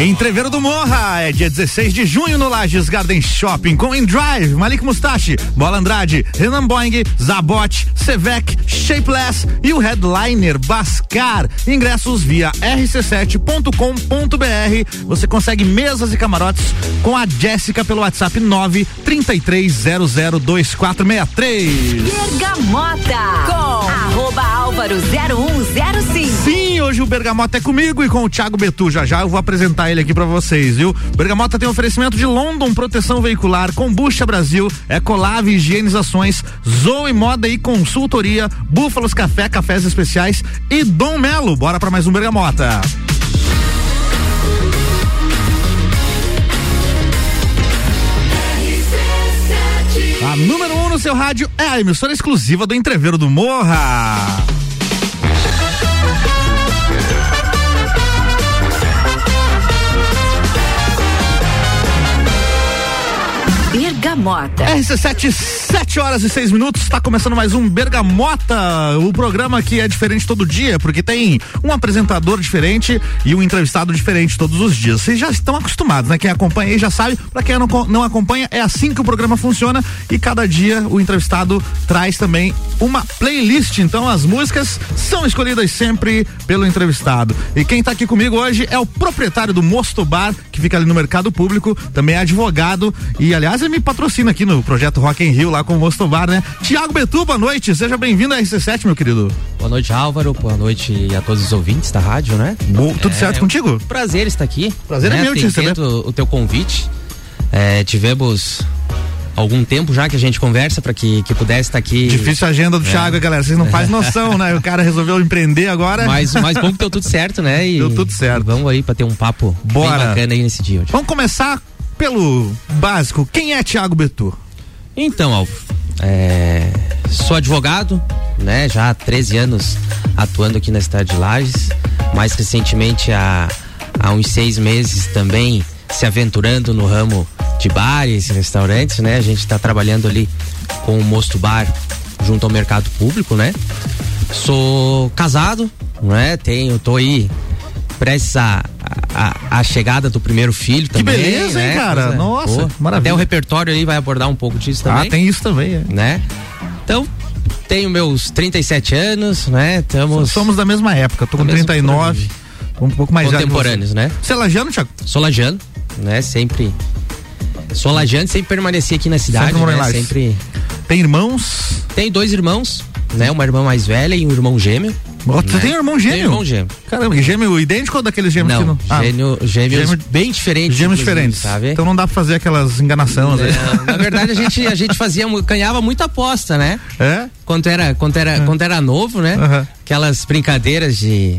Entreveiro do Morra é dia 16 de junho no Lages Garden Shopping com Endrive, Malik Mustache, Bola Andrade, Renan Boing, Zabot, Sevec, Shapeless e o headliner Bascar. Ingressos via rc7.com.br. Você consegue mesas e camarotes com a Jéssica pelo WhatsApp 933002463. Bergamota com arroba Álvaro 0105. Sim, hoje o Bergamota é comigo e com o Thiago Betu. Já já eu vou apresentar ele aqui para vocês, viu? Bergamota tem oferecimento de London Proteção Veicular, Combucha Brasil, Ecolave Higienizações, Zoe Moda e Consultoria, Búfalos Café, Cafés Especiais e Dom Melo. Bora para mais um Bergamota. A número 1 um no seu rádio é a emissora exclusiva do Entreveiro do Morra. Bergamota. RC7, 7 horas e 6 minutos, está começando mais um Bergamota, o programa que é diferente todo dia, porque tem um apresentador diferente e um entrevistado diferente todos os dias. Vocês já estão acostumados, né? Quem acompanha aí já sabe, para quem não, não acompanha, é assim que o programa funciona e cada dia o entrevistado traz também uma playlist. Então as músicas são escolhidas sempre pelo entrevistado. E quem está aqui comigo hoje é o proprietário do Mosto Bar, que fica ali no mercado público, também é advogado e, aliás, ele me patrocina aqui no projeto Rock in Rio, lá com o Mosto Bar, né? Tiago Betu, boa noite, seja bem-vindo à RC7, meu querido. Boa noite, Álvaro, boa noite a todos os ouvintes da rádio, né? Bo tudo é, certo contigo? Prazer estar aqui. Prazer né? é meu te receber. o teu convite. É, tivemos algum tempo já que a gente conversa para que, que pudesse estar aqui. Difícil a agenda do é. Thiago, galera. Vocês não fazem noção, né? O cara resolveu empreender agora. Mas, mas bom que deu tudo certo, né? E, deu tudo certo. vamos aí para ter um papo Bora. bem bacana aí nesse dia. Hoje. Vamos começar pelo básico. Quem é Thiago Betu? Então, Alvo, é, sou advogado, né? Já há 13 anos atuando aqui na cidade de Lages. Mais recentemente, há, há uns seis meses também se aventurando no ramo de bares, restaurantes, né? A gente está trabalhando ali com o Mosto Bar junto ao mercado público, né? Sou casado, né? Tenho, tô aí prestes a, a, a, chegada do primeiro filho também. Que beleza, né? hein, cara? Coisa, Nossa, pô, maravilha. Até o repertório aí vai abordar um pouco disso também. Ah, tem isso também, é. Né? Então, tenho meus 37 anos, né? Tamo... Somos da mesma época, tô com 39. Um pouco mais Contemporâneos, né? Você é lagiano, Thiago? Sou lagiano, né? Sempre. Sou lagiano, sempre permaneci aqui na cidade, sempre, né? sempre. Tem irmãos? Tem dois irmãos, né? Uma irmã mais velha e um irmão gêmeo. Você né? tem um irmão gêmeo? Tem irmão gêmeo. Caramba, gêmeo idêntico ou daqueles gêmeos não, que não? Ah, gêmeo, gêmeos gêmeo, bem diferentes. Gêmeos diferentes, sabe? Então não dá pra fazer aquelas enganações. Né? Na verdade, a gente, a gente fazia, ganhava muita aposta, né? É? Quando era, quando era, é. quando era novo, né? Uhum. Aquelas brincadeiras de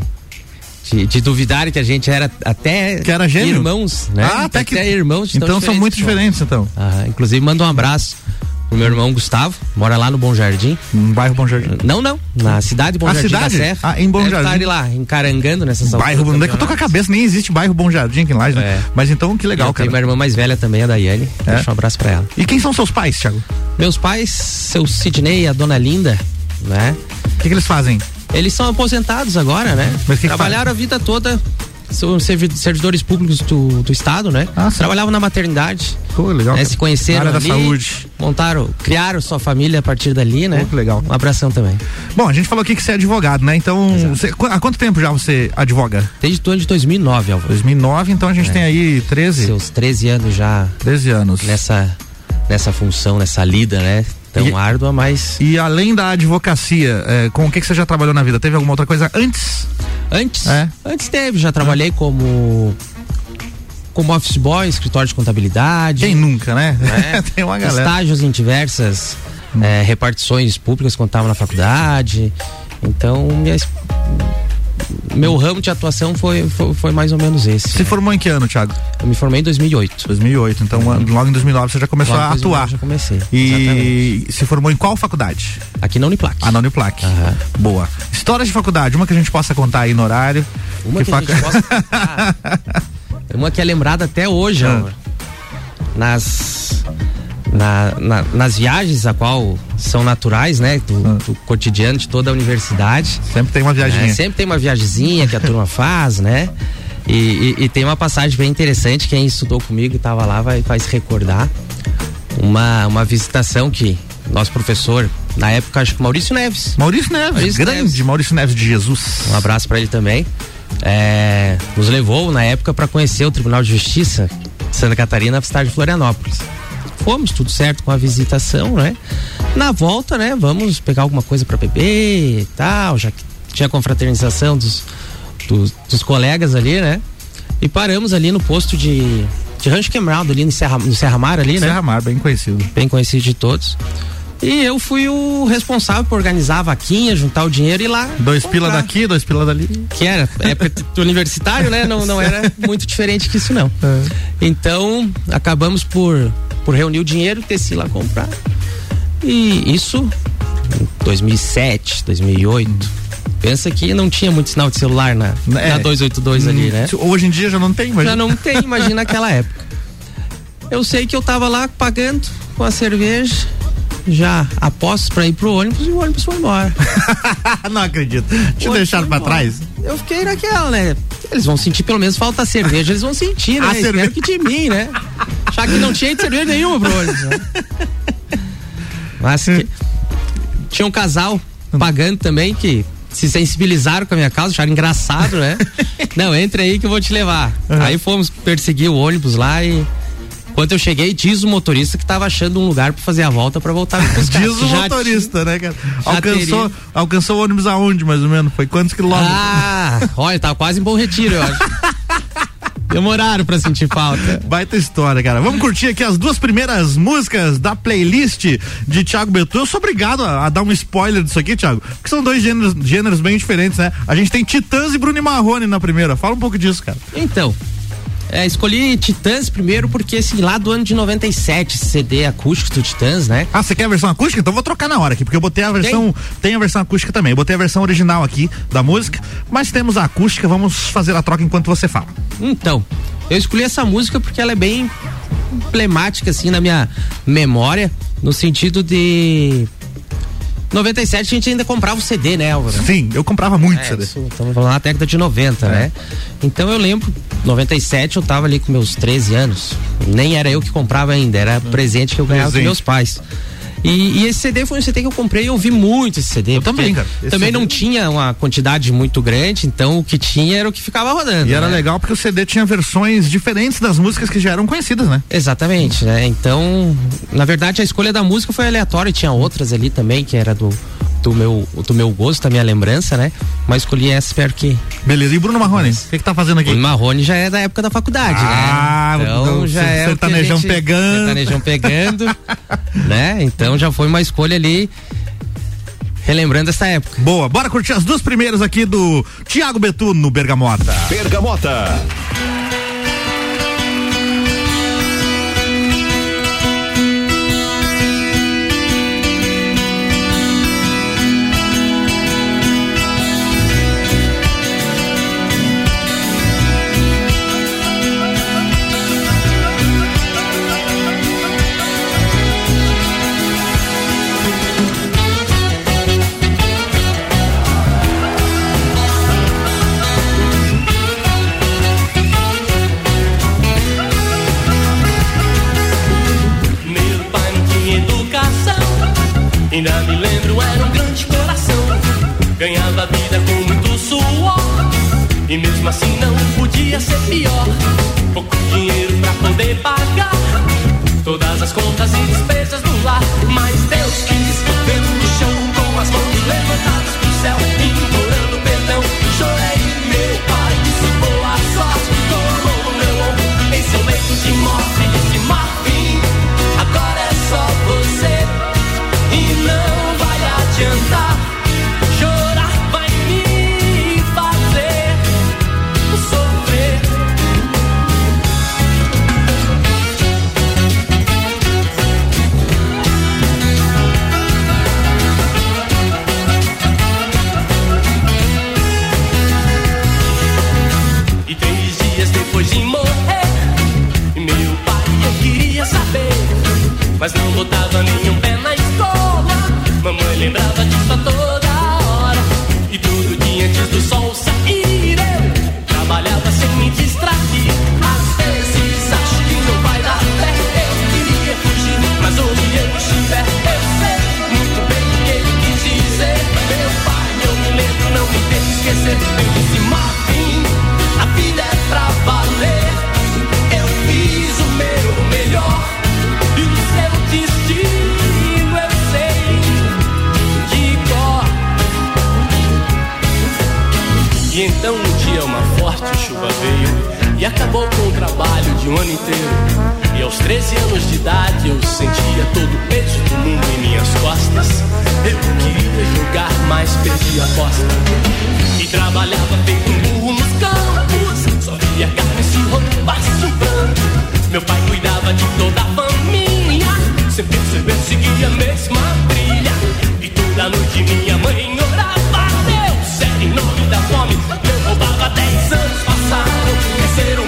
de, de, duvidar que a gente era até que era gêmeo? irmãos, né? Ah, até, que... irmãos. Então são muito diferentes, então. Ah, inclusive manda um abraço pro meu irmão Gustavo, mora lá no Bom Jardim. No bairro Bom Jardim? Não, não, na cidade Bom a Jardim cidade? da Serra. Ah, em Bom Deve Jardim. Estar lá, encarangando nessas Bairro, onde é que eu tô com a cabeça, nem existe bairro Bom Jardim aqui em Laje, né? É. Mas então, que legal, eu cara. Tem minha irmã mais velha também, a Daiane. É? Deixa um abraço pra ela. E quem são seus pais, Thiago? Meus pais, seu Sidney e a dona Linda, né? O que, que eles fazem? Eles são aposentados agora, né? Mas que Trabalharam que a vida toda são servidores públicos do, do estado, né? Ah, Trabalhavam na maternidade. Pô, legal. Né? Se conheceram área ali, da saúde. montaram, criaram sua família a partir dali, né? Pô, que legal. Um abração também. Bom, a gente falou aqui que você é advogado, né? Então, você, há quanto tempo já você advoga? Desde o ano de 2009, Álvaro. 2009, então a gente é. tem aí 13? Seus 13 anos já. 13 anos. Nessa, nessa função, nessa lida, né? Tão e, árdua, mas. E além da advocacia, é, com o que, que você já trabalhou na vida? Teve alguma outra coisa antes? Antes? É. Antes teve, já trabalhei como como office boy, escritório de contabilidade. Quem nunca, né? né? Tem uma galera. Estágios em diversas hum. é, repartições públicas quando estava na faculdade. Então, minha, meu ramo de atuação foi, foi, foi, mais ou menos esse. Se formou em que ano, Thiago? Eu me formei em 2008. 2008, então uhum. logo em 2009 você já começou logo a atuar. Já comecei. E exatamente. se formou em qual faculdade? Aqui na Uniplac. Ah, na Uniplac. Uhum. Boa. Histórias de faculdade, uma que a gente possa contar aí no horário. Uma que, que fac... a gente possa contar. uma que é lembrada até hoje, ah. nas na, na, nas viagens a qual são naturais, né? Do, ah. do, cotidiano de toda a universidade. Sempre tem uma viagem. É, sempre tem uma viagemzinha que a turma faz, né? E, e, e, tem uma passagem bem interessante, quem estudou comigo e estava lá vai, vai se recordar. Uma, uma visitação que nosso professor, na época, acho que Maurício Neves. Maurício Neves, Maurício grande Neves. Maurício Neves de Jesus. Um abraço para ele também. É, nos levou na época para conhecer o Tribunal de Justiça de Santa Catarina, na cidade de Florianópolis. Fomos, tudo certo com a visitação, né? Na volta, né? Vamos pegar alguma coisa para beber e tal, já que tinha confraternização dos, dos, dos colegas ali, né? E paramos ali no posto de, de Rancho Quebrado, ali no Serra, no Serra Mar, ali, né? Serra Mar, bem conhecido. Bem conhecido de todos. E eu fui o responsável por organizar a vaquinha, juntar o dinheiro e ir lá. Dois comprar. pila daqui, dois pila dali. Que era, época universitário, né? Não, não era muito diferente que isso, não. É. Então, acabamos por, por reunir o dinheiro, desci lá comprar. E isso em 2007, 2008 Pensa que não tinha muito sinal de celular na, é, na 282 hum, ali, né? Hoje em dia já não tem, imagina. Já não tem, imagina naquela época. Eu sei que eu tava lá pagando com a cerveja, já apostos para ir pro ônibus e o ônibus foi embora. não acredito. Te deixaram para trás? Eu fiquei naquela, né? Eles vão sentir pelo menos falta cerveja, eles vão sentir, né? A cerveja... que de mim, né? Já que não tinha cerveja nenhuma pro ônibus. Né? Mas que... tinha um casal pagando também que se sensibilizaram com a minha causa, acharam engraçado, né? Não, entre aí que eu vou te levar. Uhum. Aí fomos perseguir o ônibus lá e quando eu cheguei, diz o motorista que tava achando um lugar para fazer a volta para voltar a buscar. diz o motorista, né, cara? Alcançou, alcançou o ônibus aonde, mais ou menos? Foi quantos quilômetros? Ah, olha, tava quase em Bom Retiro, eu acho. Demoraram pra sentir falta. Baita história, cara. Vamos curtir aqui as duas primeiras músicas da playlist de Thiago Betu. Eu sou obrigado a, a, dar um spoiler disso aqui, Thiago, porque são dois gêneros, gêneros bem diferentes, né? A gente tem Titãs e Bruno Marrone na primeira. Fala um pouco disso, cara. Então, é, escolhi Titãs primeiro porque, assim, lá do ano de 97, CD acústico do Titãs, né? Ah, você quer a versão acústica? Então vou trocar na hora aqui, porque eu botei a versão. Tem, tem a versão acústica também. Eu botei a versão original aqui da música, mas temos a acústica, vamos fazer a troca enquanto você fala. Então, eu escolhi essa música porque ela é bem emblemática, assim, na minha memória, no sentido de 97 a gente ainda comprava o CD, né, Álvaro? Sim, eu comprava muito é, CD. Estamos falando na década de 90, é. né? Então eu lembro, 97 eu tava ali com meus 13 anos. Nem era eu que comprava ainda, era presente que eu ganhava presente. dos meus pais. E, e, esse CD foi um CD que eu comprei e eu ouvi muito esse CD. Eu também, cara. Esse também CD... não tinha uma quantidade muito grande, então o que tinha era o que ficava rodando. E né? era legal porque o CD tinha versões diferentes das músicas que já eram conhecidas, né? Exatamente, né? Então, na verdade, a escolha da música foi aleatória, tinha outras ali também, que era do do meu, do meu gosto, da minha lembrança, né? Mas escolhi essa, espero que. Beleza. E Bruno Marrone? O que, que tá fazendo aqui? O Marrone já é da época da faculdade, né? ah, né? Então já é. Sertanejão gente, pegando. Sertanejão pegando. né? Então já foi uma escolha ali relembrando essa época. Boa, bora curtir as duas primeiras aqui do Tiago Betu no Bergamota. Ainda me lembro, era um grande coração. Ganhava a vida com muito suor. E mesmo assim não podia ser pior. Pouco dinheiro pra poder pagar todas as contas e despesas do lar. Mas Deus que Bergamota. Trabalhava sem forte chuva veio e acabou com o trabalho de um ano inteiro. E aos 13 anos de idade eu sentia todo o peso do mundo em minhas costas. Eu queria jogar, mas perdi a aposta. E trabalhava feito um burro nos campos, só via carne se roubasse um branco. Meu pai cuidava de toda a família, sempre, perceber seguia a mesma trilha. E toda noite minha mãe orava, Deus, é em nome da fome. cero.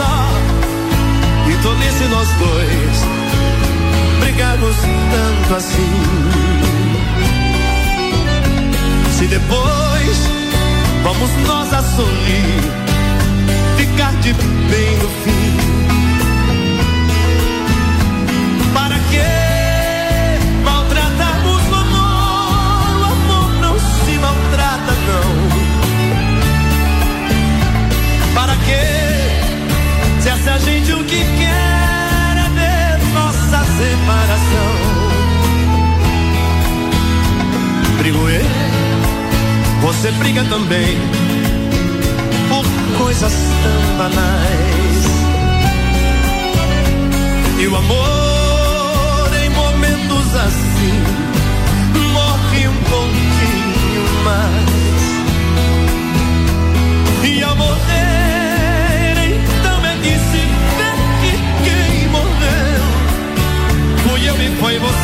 Só, que tolice nós dois brigamos tanto assim. Se depois vamos nós a sorrir, ficar de bem no fim. Que quer é ver nossa separação? Brigo eu, você briga também por coisas tão banais. E o amor foi você,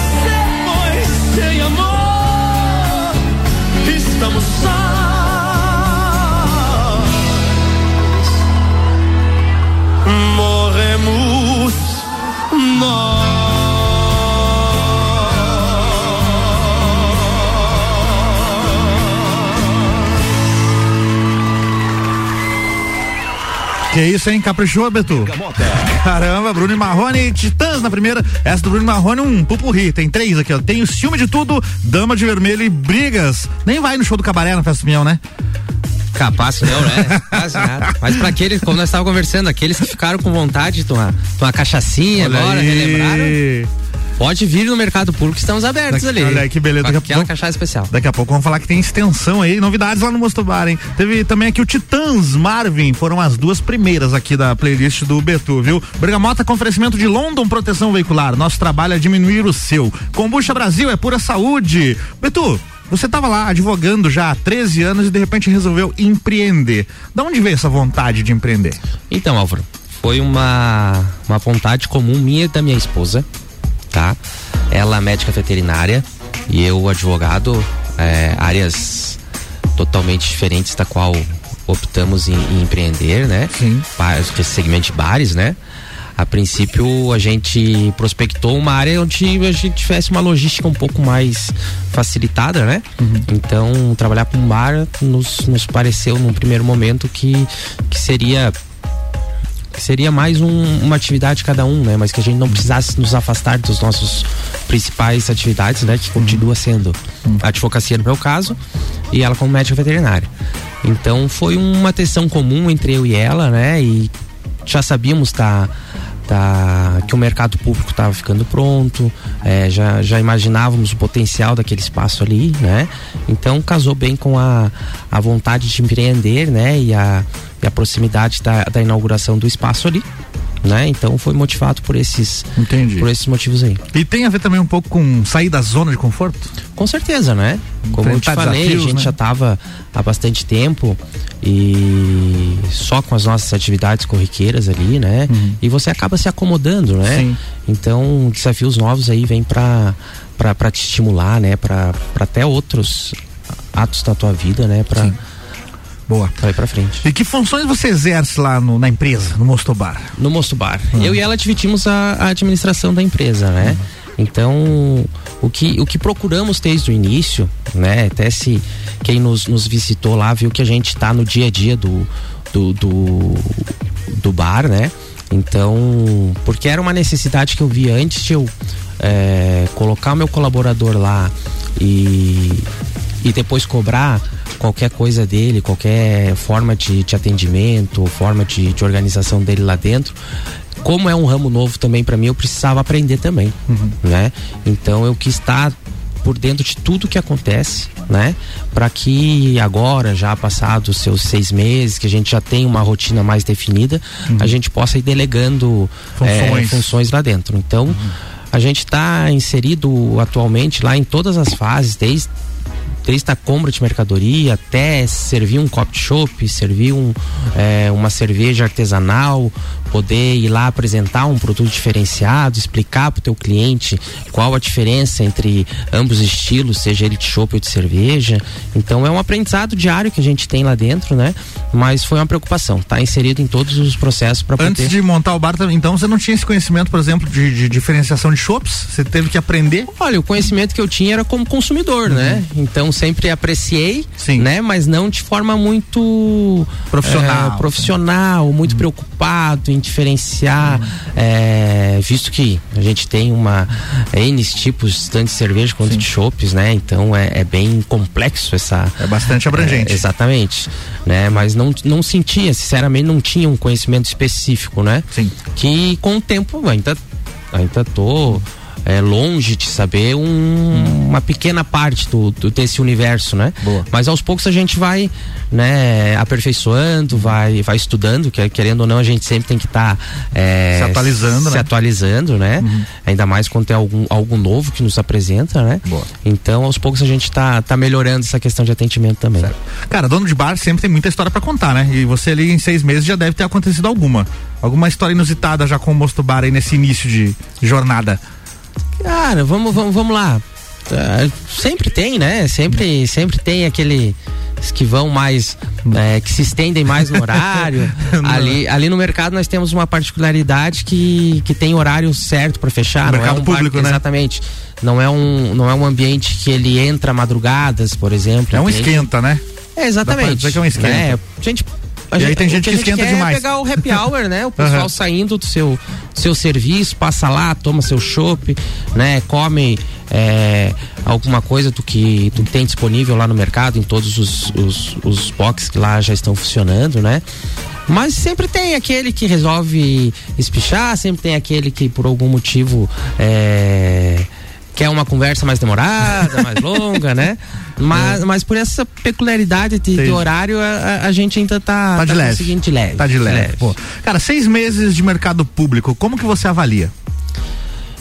pois sem amor estamos sós. Morremos Que isso, hein? Caprichou, Betu? Caramba, Bruno e Marrone, Titãs na primeira. Essa do Bruno Marrone, um pupurri. Tem três aqui, ó. Tem o ciúme de tudo, Dama de Vermelho e Brigas. Nem vai no show do Cabaré na Festa do Pinhão, né? Capaz não, né? Quase nada. Mas pra aqueles, como nós estávamos conversando, aqueles que ficaram com vontade de tomar, tomar cachaçinha Olha agora, aí. relembraram, pode vir no mercado público, estamos abertos Daqui- ali. olha aí que beleza, daqui aquela pouco- cachaça especial. Daqui a pouco vamos falar que tem extensão aí, novidades lá no Mostobar, hein? Teve também aqui o Titãs Marvin, foram as duas primeiras aqui da playlist do Betu, viu? Bergamota com oferecimento de London Proteção Veicular. Nosso trabalho é diminuir o seu. Combucha Brasil é pura saúde. Betu, você estava lá advogando já há 13 anos e de repente resolveu empreender. Da onde veio essa vontade de empreender? Então, Álvaro, foi uma, uma vontade comum minha e da minha esposa, tá? Ela médica veterinária e eu advogado, é, áreas totalmente diferentes da qual optamos em, em empreender, né? Sim. Ba- esse segmento de bares, né? A princípio a gente prospectou uma área onde a gente tivesse uma logística um pouco mais facilitada, né? Então trabalhar com um bar nos, nos pareceu num primeiro momento que, que seria que seria mais um- uma atividade cada um, né? Mas que a gente não precisasse nos afastar dos nossos principais atividades, né? Que continua sendo a advocacia no meu caso e ela como médica veterinária. Então foi uma tensão comum entre eu e ela, né? E já sabíamos tá, tá, que o mercado público estava ficando pronto, é, já, já imaginávamos o potencial daquele espaço ali, né? Então casou bem com a, a vontade de empreender, né? E a, e a proximidade da, da inauguração do espaço ali, né? Então foi motivado por esses, Entendi. por esses motivos aí. E tem a ver também um pouco com sair da zona de conforto? Com certeza, né? Como eu te Enfrentar falei, a desafios, gente né? já estava há bastante tempo e só com as nossas atividades corriqueiras ali, né? E você acaba se acomodando, né? Sim. Então, desafios novos aí vêm para para te estimular, né? Para até outros atos da tua vida, né? Para Boa. ir para frente. E que funções você exerce lá no- na empresa, no Mostobar? No Mosto Bar. Eu e ela dividimos a, a administração da empresa, né? Então, o que, o que procuramos desde o início, né? Até se quem nos, nos visitou lá viu que a gente está no dia a dia do, do, do, do bar, né? Então, porque era uma necessidade que eu vi antes de eu eh, colocar o meu colaborador lá e, e depois cobrar qualquer coisa dele, qualquer forma de, de atendimento, forma de, de organização dele lá dentro. Como é um ramo novo também para mim, eu precisava aprender também, né? Então eu quis estar por dentro de tudo que acontece, né? Para que agora, já passados os seus seis meses, que a gente já tem uma rotina mais definida, a gente possa ir delegando eh, Funções. funções lá dentro. Então, a gente está inserido atualmente lá em todas as fases, desde desde a compra de mercadoria até servir um copo de chopp, servir um, é, uma cerveja artesanal, poder ir lá apresentar um produto diferenciado, explicar para o teu cliente qual a diferença entre ambos os estilos, seja ele de chopp ou de cerveja. Então é um aprendizado diário que a gente tem lá dentro, né? Mas foi uma preocupação, tá inserido em todos os processos para poder. Antes de montar o bar, então você não tinha esse conhecimento, por exemplo, de, de diferenciação de chopps? Você teve que aprender? Olha, o conhecimento que eu tinha era como consumidor, né? uhum. né? Então sempre apreciei, Sim. né? Mas não de forma muito profissional, é, profissional, muito uhum. preocupado em diferenciar, é, visto que a gente tem uma N tipos tanto de cerveja quanto Sim. de chopps, né? Então é, é, bem complexo essa. É bastante abrangente. É, exatamente, né? Mas não não sentia, sinceramente, não tinha um conhecimento específico, né? Sim. Que com o tempo ainda ainda tô é, longe de saber um, uma pequena parte do, do, desse universo, né? Boa. Mas aos poucos a gente vai, né, aperfeiçoando, vai, vai estudando, que querendo ou não a gente sempre tem que estar tá, é, se atualizando, se né? atualizando, né? Uhum. Ainda mais quando tem algum algo novo que nos apresenta, né? Boa. Então aos poucos a gente tá, tá melhorando essa questão de atendimento também. Certo. Cara, dono de bar sempre tem muita história para contar, né? E você ali em seis meses já deve ter acontecido alguma. Alguma história inusitada já com o Mosto Bar aí nesse início de jornada. Cara, vamos, vamos, vamos lá. Uh, sempre tem, né? Sempre, sempre tem aquele que vão mais, é, que se estendem mais no horário. ali, ali no mercado nós temos uma particularidade que, que tem horário certo para fechar. No mercado é um público, né? Exatamente. Não é, um, não é um ambiente que ele entra madrugadas, por exemplo. É um esquenta, né? É, exatamente. Dá que é um esquenta. É, gente a e gente, aí tem gente que, que esquenta quer demais. É pegar o happy hour, né? O pessoal uhum. saindo do seu, seu serviço, passa lá, toma seu chopp, né? Come é, alguma coisa do que tu tem disponível lá no mercado, em todos os, os, os boxes que lá já estão funcionando, né? Mas sempre tem aquele que resolve espichar, sempre tem aquele que por algum motivo é, quer uma conversa mais demorada, mais longa, né? Mas, é. mas por essa peculiaridade de, de horário, a, a, gente ainda tá, tá, de tá leve. conseguindo de leve. Tá de leve. leve. Cara, seis meses de mercado público, como que você avalia?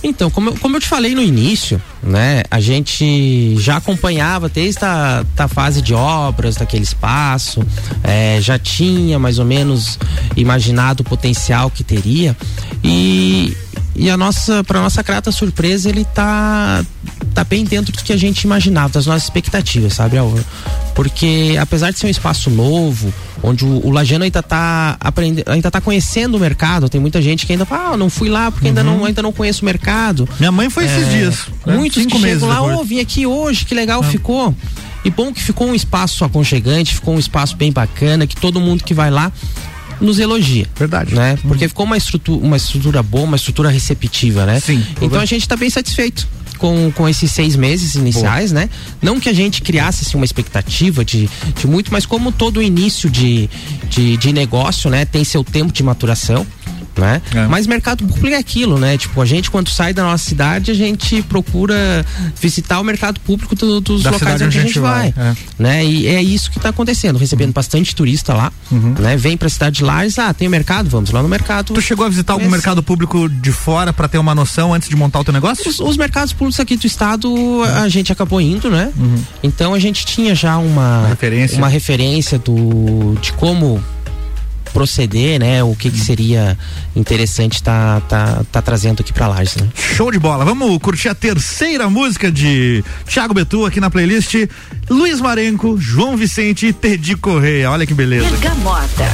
Então, como, eu, como eu te falei no início, né, a gente já acompanhava desde a da fase de obras daquele espaço, é, já tinha mais ou menos imaginado o potencial que teria e, e a nossa, para nossa grata surpresa, ele tá tá bem dentro do que a gente imaginava, das nossas expectativas, sabe? Porque apesar de ser um espaço novo, onde o, o Lajano ainda tá aprendendo, ainda tá conhecendo o mercado, tem muita gente que ainda fala, ah, não fui lá porque uhum. ainda não ainda não conheço o mercado. Minha mãe foi é, esses dias. Né? Muitos Cinco que chegam lá, ô, oh, vim aqui hoje, que legal ah. ficou. E bom que ficou um espaço aconchegante, ficou um espaço bem bacana, que todo mundo que vai lá nos elogia. Verdade. Né? Porque ficou uma estrutura, uma estrutura boa, uma estrutura receptiva, né? Sim. Então a gente está bem satisfeito com, com esses seis meses iniciais, Boa. né? Não que a gente criasse assim, uma expectativa de, de muito, mas como todo início de, de, de negócio, né? Tem seu tempo de maturação né? É. Mas mercado público é aquilo, né? Tipo, a gente quando sai da nossa cidade, a gente procura visitar o mercado público do, dos da locais onde a gente, vai, vai é. né? E é isso que está acontecendo, recebendo uhum. bastante turista lá, uhum. né? Vem pra cidade de Lages, ah, tem mercado, vamos lá no mercado. Tu chegou a visitar algum mercado público de fora para ter uma noção antes de montar o teu negócio? Os, os mercados públicos aqui do estado, a gente acabou indo, né? Uhum. Então a gente tinha já uma, uma referência, uma referência do, de como proceder, né? O que, que seria interessante tá, tá, tá trazendo aqui pra Lages, né? Show de bola. Vamos curtir a terceira música de Thiago Betu aqui na playlist. Luiz Marenco, João Vicente e Tedi Correia. Olha que beleza. Bergamota.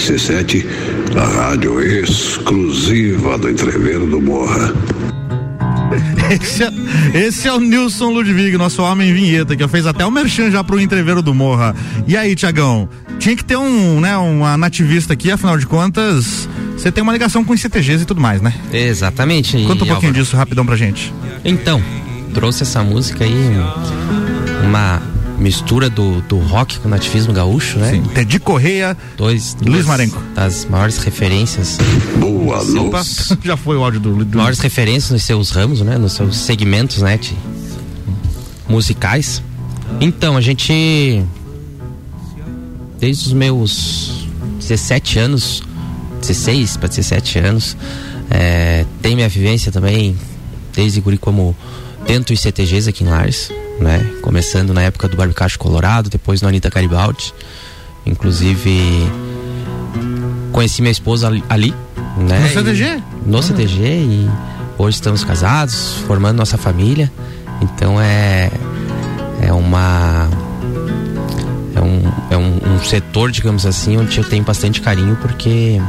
RC7, a rádio exclusiva do Entreveiro do Morra. Esse é, esse é, o Nilson Ludwig, nosso homem vinheta, que fez até o merchan já pro entreveiro do Morra. E aí, Tiagão? Tinha que ter um, né, uma nativista aqui, afinal de contas, você tem uma ligação com os CTGs e tudo mais, né? Exatamente. Conta um pouquinho disso rapidão pra gente. Então, trouxe essa música aí, uma mistura do, do rock com o nativismo gaúcho, né? Sim. Teddy Correia, dois, Luiz Marenco. Das maiores referências. Boa noite. Já foi o áudio do, do Maiores referências nos seus ramos, né? Nos seus segmentos, né? De, musicais. Então, a gente desde os meus 17 anos, 16 para 17 anos, é, tem minha vivência também desde guri como dentro dos CTGs aqui em Lares, né? Começando na época do Barbicacho Colorado, depois no Anitta Garibaldi. Inclusive conheci minha esposa ali, né? No CTG? No ah. CTG e hoje estamos casados, formando nossa família. Então é é uma é um, é um, um setor, digamos assim, onde eu tenho bastante carinho porque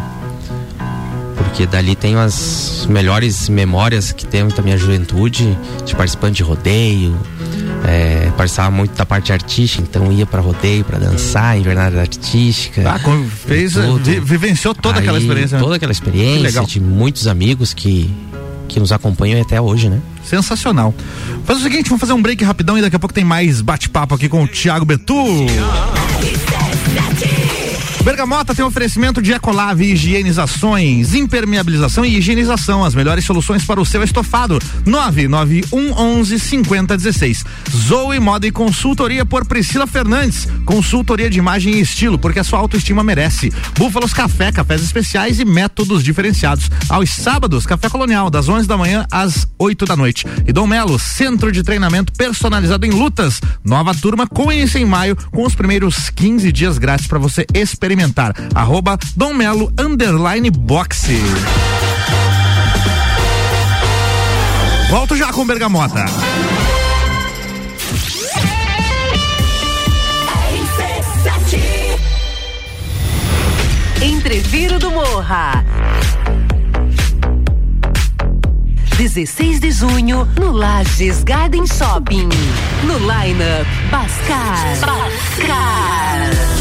porque dali tenho as melhores memórias que tenho da minha juventude, de participante de rodeio, é, participava muito da parte artística, então ia para rodeio, para dançar, invernada artística. Ah, fez, vi, vivenciou toda Aí, aquela experiência. Né? Toda aquela experiência de muitos amigos que, que nos acompanham até hoje, né? Sensacional. Faz o seguinte, vamos fazer um break rapidão e daqui a pouco tem mais bate-papo aqui com o Thiago Betu. Bergamota tem oferecimento de Ecolave higienizações, impermeabilização e higienização, as melhores soluções para o seu estofado. 99111 5016. Zoe Moda e Consultoria por Priscila Fernandes. Consultoria de imagem e estilo, porque a sua autoestima merece. Búfalos Café, cafés especiais e métodos diferenciados. Aos sábados, Café Colonial, das 11 da manhã às 8 da noite. E Dom Melo, centro de treinamento personalizado em lutas. Nova turma com início em maio, com os primeiros 15 dias grátis para você experimentar experimentar. Arroba Dom Melo underline boxe. Volto já com Bergamota. Entreviro do Morra. 16 de junho, no Lages Garden Shopping. No lineup Bascar. Bascar.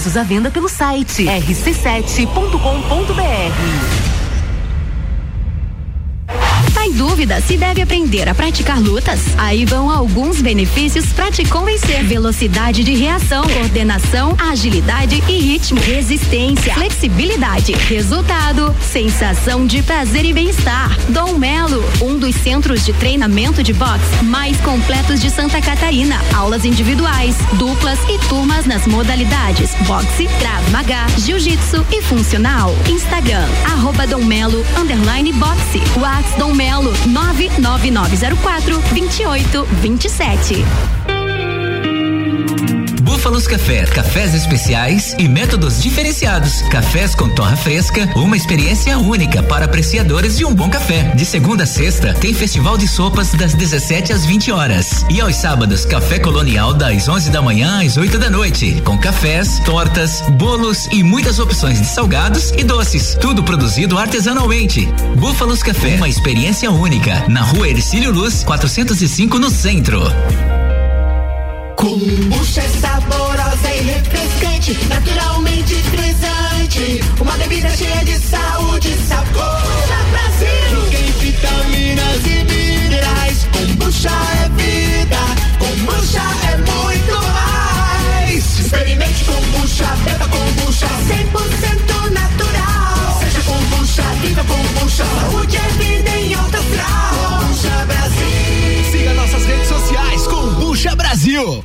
Ingressos à venda pelo site rc7.com.br dúvida se deve aprender a praticar lutas? Aí vão alguns benefícios para te convencer: velocidade de reação, coordenação, agilidade e ritmo, resistência, flexibilidade, resultado, sensação de prazer e bem-estar. Dom Melo, um dos centros de treinamento de boxe mais completos de Santa Catarina. Aulas individuais, duplas e turmas nas modalidades boxe, Krav Maga, jiu-jitsu e funcional. Instagram, arroba Dom Melo, underline boxe. Wax Dom Melo Melo 99904 2827. Búfalos Café, cafés especiais e métodos diferenciados. Cafés com torra fresca, uma experiência única para apreciadores de um bom café. De segunda a sexta, tem festival de sopas das 17 às 20 horas. E aos sábados, café colonial das 11 da manhã às 8 da noite. Com cafés, tortas, bolos e muitas opções de salgados e doces. Tudo produzido artesanalmente. Búfalos Café, uma experiência única. Na rua Ercílio Luz, 405 no centro. Kombucha é saborosa e refrescante, naturalmente frisante. Uma bebida cheia de saúde e sabor. Brasil! Tem vitaminas e minerais. Kombucha é vida, kombucha é muito mais. Experimente kombucha, beba kombucha, 100% natural. Seja kombucha, viva kombucha, saúde é vida em alta astral. Kombucha Brasil. Siga nossas redes sociais, Kombucha Brasil.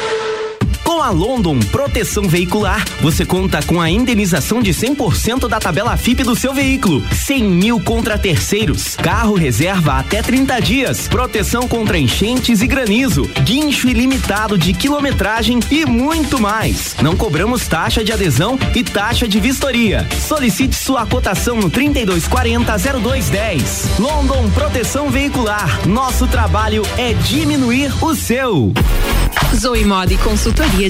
A London Proteção Veicular, você conta com a indenização de 100% da tabela FIP do seu veículo, 100 mil contra terceiros, carro reserva até 30 dias, proteção contra enchentes e granizo, guincho ilimitado de quilometragem e muito mais. Não cobramos taxa de adesão e taxa de vistoria. Solicite sua cotação no 3240 0210. London Proteção Veicular, nosso trabalho é diminuir o seu. Zoe Moda e consultoria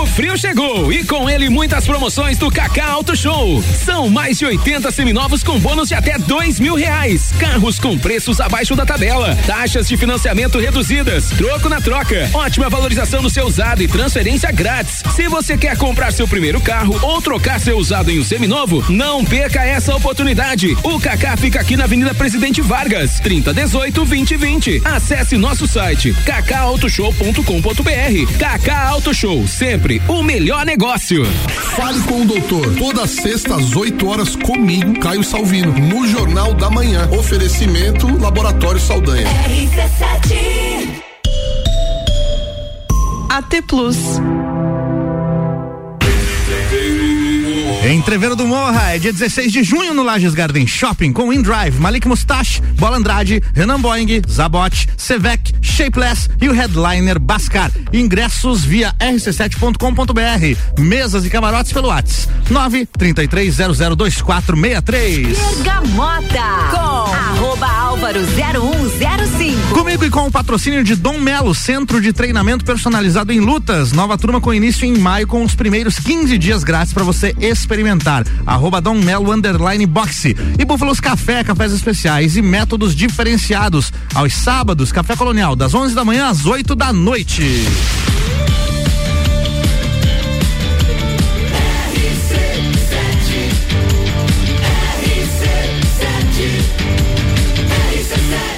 O frio chegou e com ele muitas promoções do Kaká Auto Show. São mais de 80 seminovos com bônus de até dois mil reais. Carros com preços abaixo da tabela. Taxas de financiamento reduzidas. Troco na troca. Ótima valorização do seu usado e transferência grátis. Se você quer comprar seu primeiro carro ou trocar seu usado em um seminovo, não perca essa oportunidade. O Kaká fica aqui na Avenida Presidente Vargas, 3018 2020. Acesse nosso site kakautoshow.com.br. Kaká Auto Show, sempre o melhor negócio. Fale com o doutor. Toda sexta às 8 horas comigo, Caio Salvino, no Jornal da Manhã. Oferecimento Laboratório Saldanha. AT Plus. Entreveiro do Morra é dia 16 de junho no Lages Garden Shopping com InDrive, Malik Mustache, Bola Andrade, Renan Boing, Zabot, Sevec, Shapeless e o headliner Bascar. Ingressos via rc7.com.br. Mesas e camarotes pelo WhatsApp 933002463. Bergamota com arroba álvaro 0105. Comigo e com o patrocínio de Dom Melo, Centro de Treinamento Personalizado em Lutas. Nova turma com início em maio com os primeiros 15 dias grátis para você experimentar. Arroba Dom Melo Underline Boxe. E Búfalos Café, cafés especiais e métodos diferenciados. Aos sábados, Café Colonial, das 11 da manhã às 8 da noite.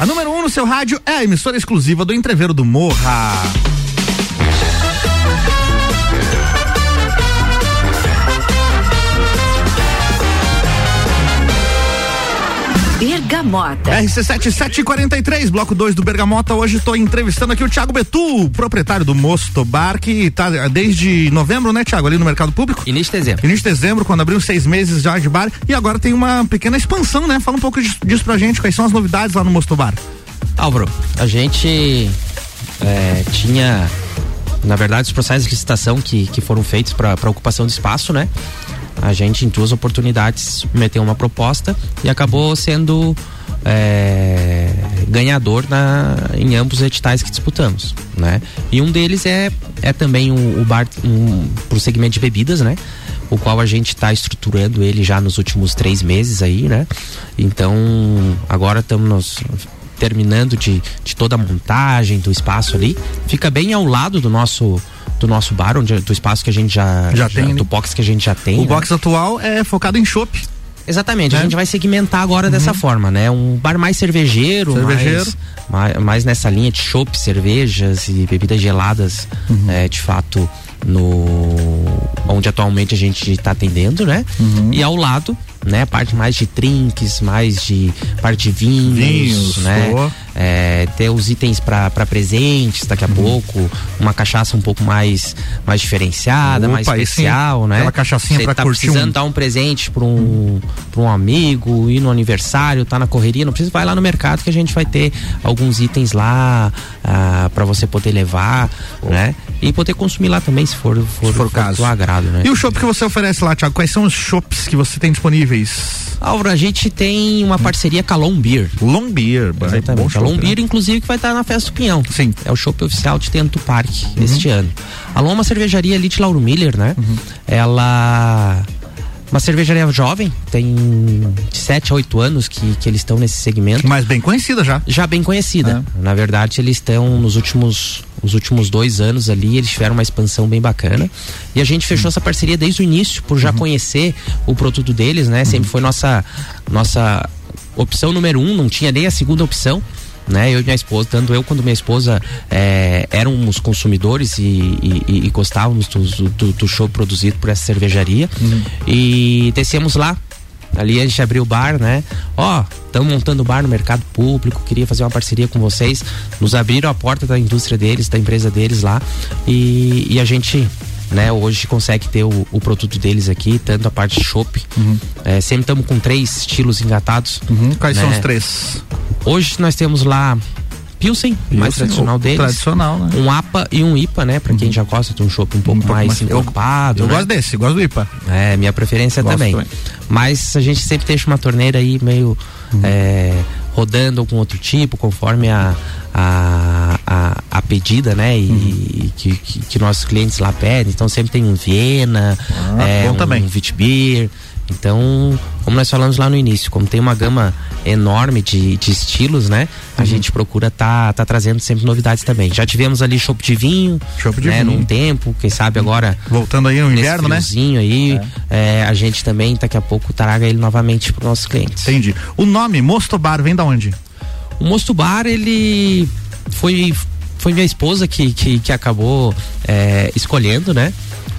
A número 1 no seu rádio é a emissora exclusiva do Entreveiro do Morra. Bergamota. RC7743, bloco 2 do Bergamota. Hoje estou entrevistando aqui o Thiago Betu, proprietário do Mosto Bar, que está desde novembro, né, Thiago, ali no mercado público? Início de dezembro. Início de dezembro, quando abriu seis meses já de bar. E agora tem uma pequena expansão, né? Fala um pouco disso, disso pra gente, quais são as novidades lá no Mosto Bar. Álvaro, a gente é, tinha, na verdade, os processos de licitação que, que foram feitos para ocupação de espaço, né? A gente, em duas oportunidades, meteu uma proposta e acabou sendo é, ganhador na, em ambos os editais que disputamos, né? E um deles é, é também o, o bar um, pro segmento de bebidas, né? O qual a gente está estruturando ele já nos últimos três meses aí, né? Então, agora estamos terminando de, de toda a montagem do espaço ali. Fica bem ao lado do nosso do nosso bar, onde, do espaço que a gente já, Já tem, né? do box que a gente já tem. O né? box atual é focado em chopp. Exatamente, a né? gente vai segmentar agora dessa forma, né? Um bar mais cervejeiro, Cervejeiro. Mais, mais, mais nessa linha de chopp, cervejas e bebidas geladas, é, de fato, no onde atualmente a gente está atendendo, né? E ao lado, né? Parte mais de drinks, mais de parte de vinhos, Vinhos, né? boa. É, ter os itens para presentes daqui a Uhum. pouco, uma cachaça um pouco mais mais diferenciada, mais Opa, sim. especial, né? Aquela cachaçinha Você pra tá curtir precisando um- dar um presente para um para um amigo, ir no aniversário, tá na correria, não precisa vai lá no mercado que a gente vai ter alguns itens lá ah, para você poder levar, né? E poder consumir lá também se for for, for o caso. do agrado, né? E o chopp que você oferece lá, Thiago? Quais são os chopps que você tem disponíveis? Álvaro, a gente tem uma parceria com a Long Beer. Long Beer, bom Exatamente. A Long né? Inclusive, que vai estar na Festa do Pinhão. Sim. É o chopp oficial de Tento Parque Uhum. este ano. A Long é uma cervejaria ali de Lauro Miller, né? Ela uma cervejaria jovem, tem 7 a 8 anos que, que eles estão nesse segmento. Mas bem conhecida já. Já bem conhecida. É. Na verdade, eles estão nos últimos os últimos dois anos ali, eles tiveram uma expansão bem bacana. E a gente fechou essa parceria desde o início, por já conhecer o produto deles, né? Sempre foi nossa, nossa opção número um, não tinha nem a segunda opção. Né, eu e minha esposa, tanto eu quanto minha esposa é, éramos consumidores e, e, e gostávamos do, do, do show produzido por essa cervejaria e descemos lá Ali a gente abriu o bar, né? Ó, estamos montando bar no mercado público, queria fazer uma parceria com vocês. Nos abriram a porta da indústria deles, da empresa deles lá. E, e a gente né? Hoje consegue ter o, o produto deles aqui, tanto a parte de chopp. É, sempre estamos com três estilos engatados. Uhum. Quais são né? os três? Hoje nós temos lá Pilsen, mais Pilsen, tradicional o deles. tradicional, né? Um APA e um IPA, né? Pra quem já gosta de um chopp um pouco mais mais- eu- encorpado. Eu né? gosto desse, gosto do IPA. É, minha preferência também. também. Mas a gente sempre deixa uma torneira aí meio é, rodando com outro tipo, conforme a, a, a, a pedida, né? E que, que, que nossos clientes lá pedem. Então sempre tem um Viena, Ah, é, um também. Witbier. Então, como nós falamos lá no início, como tem uma gama enorme de, de estilos, né? A Uhum. gente procura tá, tá trazendo sempre novidades também. Já tivemos ali chopp de vinho, Chopp de né? vinho. Num tempo, quem sabe agora Voltando aí no inverno, né? aí, é, a gente também daqui a pouco traga ele novamente para nossos clientes. Entendi. O nome Mosto Bar vem da onde? O Mosto Bar, ele foi foi minha esposa que, que, que acabou é, escolhendo, né?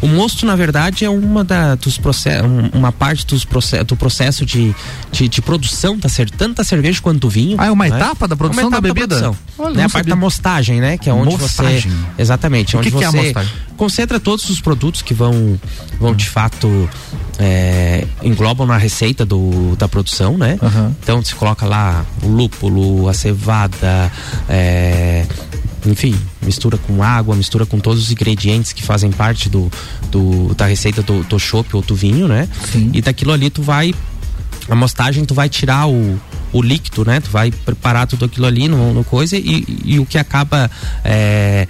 O mosto, na verdade, é uma da, dos processos, uma parte dos processos, do processo de, de, de produção da cer tanto da cerveja quanto do vinho. Ah, é uma né? etapa da produção É uma etapa da bebida? produção. Olha, né? A parte da mostagem, né? Que é onde Mostagem. você. Exatamente, O onde que que é a você mostagem? concentra todos os produtos que vão, vão de fato é, englobam na receita do, da produção, né? Então você coloca lá o lúpulo, a cevada, é, enfim, mistura com água, mistura com todos os ingredientes que fazem parte do, do da receita do, do chopp ou do vinho, né? E daquilo ali tu vai a mostagem tu vai tirar o, o líquido, né? Tu vai preparar tudo aquilo ali no, no coisa e, e o que acaba é,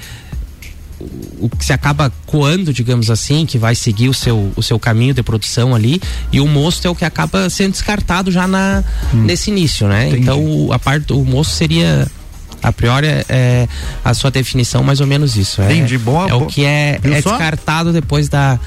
o que se acaba coando, digamos assim, que vai seguir o seu, o seu caminho de produção ali, e o mosto é o que acaba sendo descartado já na, nesse início, né? Então o- a parte do mosto seria a priori é, é a sua definição mais ou menos isso. É, Entendi, boa, é o que é, é descartado depois da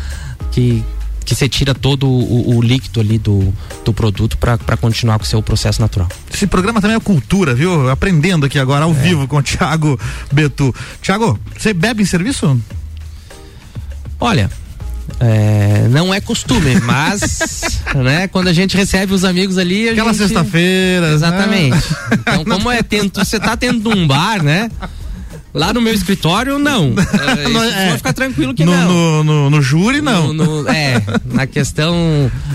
que que você tira todo o, o líquido ali do, do produto para continuar com o seu processo natural. Esse programa também é cultura, viu? Aprendendo aqui agora ao vivo com o Thiago Betu. Thiago, você bebe em serviço? Olha, é, não é costume, mas né, quando a gente recebe os amigos ali. Aquela gente- sexta-feira. Exatamente. né? Então, como é tendo, você tá tendo um bar, né? Lá no meu escritório, não. É, Não, é. pode ficar tranquilo que no, não. No, no, no júri, não. No- no- é, na questão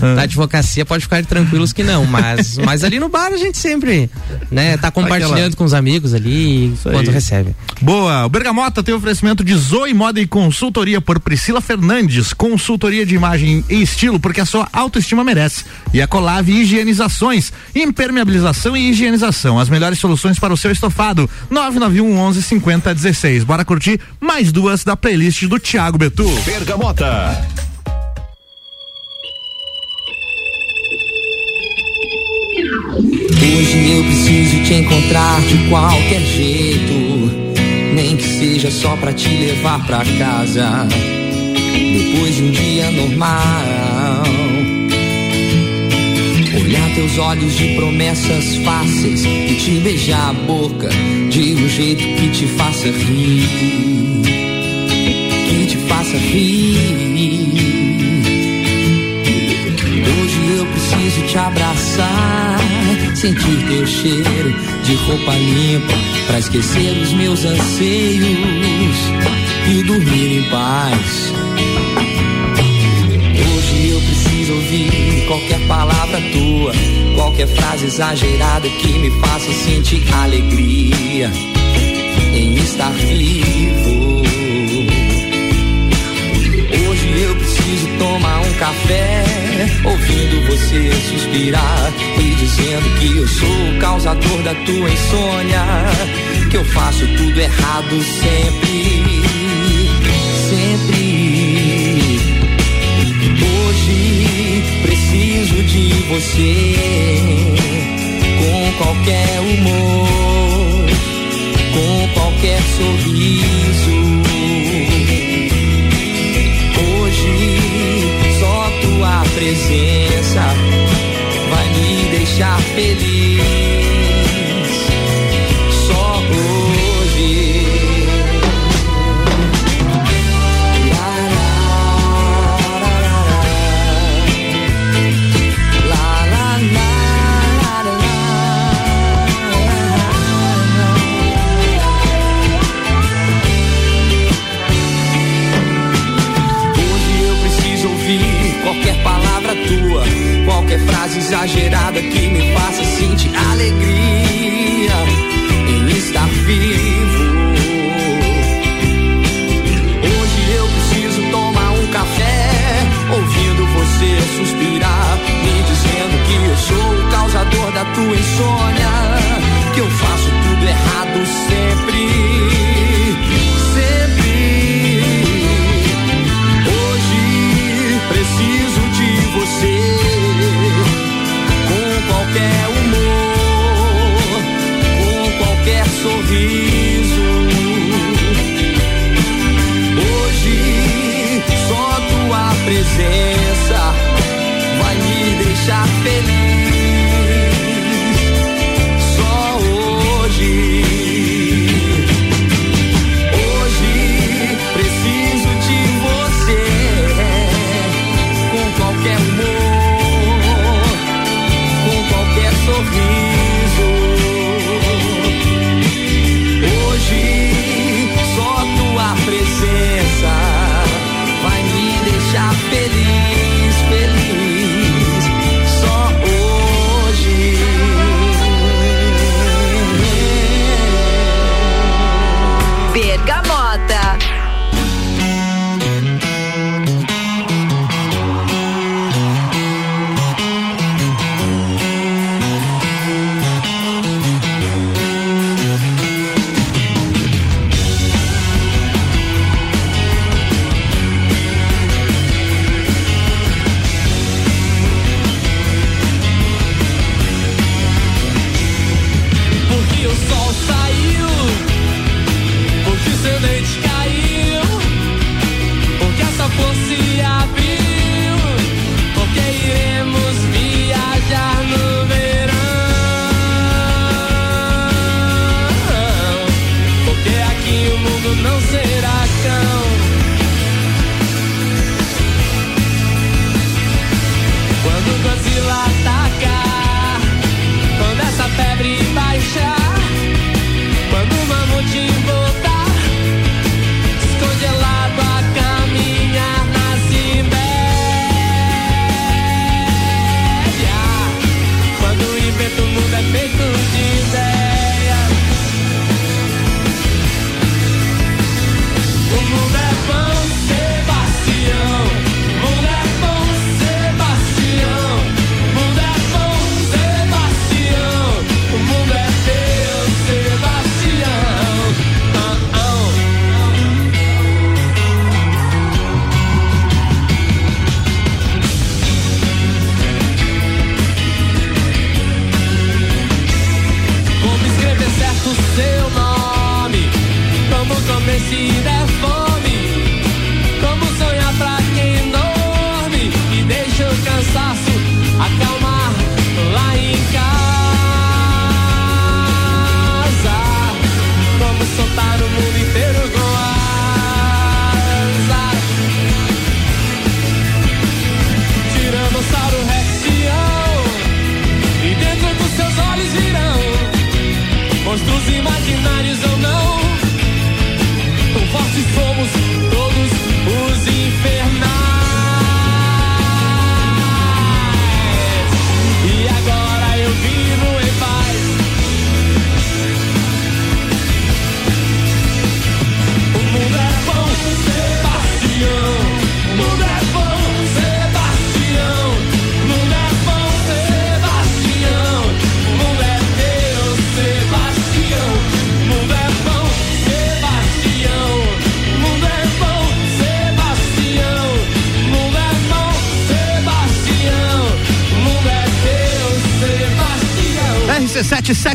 da advocacia pode ficar tranquilos que não, mas, mas ali no bar a gente sempre, né, tá compartilhando Aquela- com os amigos ali quando recebe. Boa, o Bergamota tem oferecimento de Zoe Moda e Consultoria por Priscila Fernandes, consultoria de imagem e estilo, porque a sua autoestima merece. E a Colave Higienizações, impermeabilização e higienização, as melhores soluções para o seu estofado. 991 11 50 16. Bora curtir mais duas da playlist do Thiago Betu. Bergamota. Hoje eu preciso te encontrar de qualquer jeito, nem que seja só pra te levar pra casa. Depois de um dia normal, olhar teus olhos de promessas fáceis e te beijar a boca de um jeito que te faça rir, que te faça rir. Hoje eu preciso te abraçar, sentir teu cheiro de roupa limpa, pra esquecer os meus anseios e dormir em paz. Hoje eu preciso ouvir qualquer palavra tua, qualquer frase exagerada que me faça sentir alegria em estar vivo. Hoje eu preciso tomar um café, ouvindo você suspirar e dizendo que eu sou o causador da tua insônia, que eu faço tudo errado sempre, você com qualquer humor, com qualquer sorriso. Hoje, só tua presença vai me deixar feliz.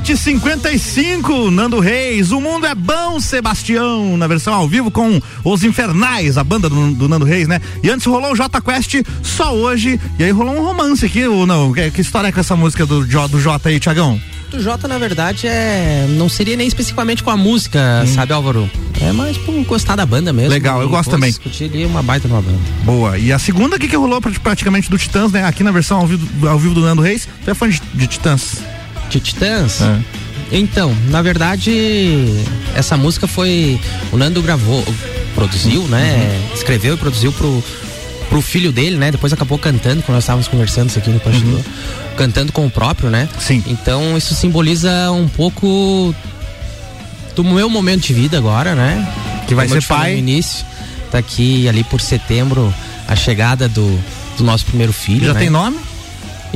RC7755, Nando Reis, O Mundo é Bom, Sebastião, na versão ao vivo com Os Infernais, a banda do, do Nando Reis, né? E antes rolou o J Quest só hoje, e aí rolou um romance aqui, ou não? Que, que história é com essa música do, do J aí, Tiagão? O Jota, na verdade, é. Não seria nem especificamente com a música, sabe, Álvaro? É mais por gostar da banda mesmo. Legal, eu gosto também. Discutir ali uma baita numa banda. Boa. E a segunda aqui que rolou pra- praticamente do Titãs, né? Aqui na versão ao vivo, ao vivo do Nando Reis. Tu é fã de, de Titãs? De Titãs? É. Então, na verdade, essa música foi. O Nando gravou, produziu, né? Uhum. Escreveu e produziu pro, pro filho dele, né? Depois acabou cantando, quando nós estávamos conversando isso aqui no bastidor. Cantando com o próprio, né? Uhum. Sim. Então, isso simboliza um pouco do meu momento de vida agora, né? Que vai Como ser pai. No início. Tá aqui ali por setembro a chegada do, do nosso primeiro filho. Já né? tem nome?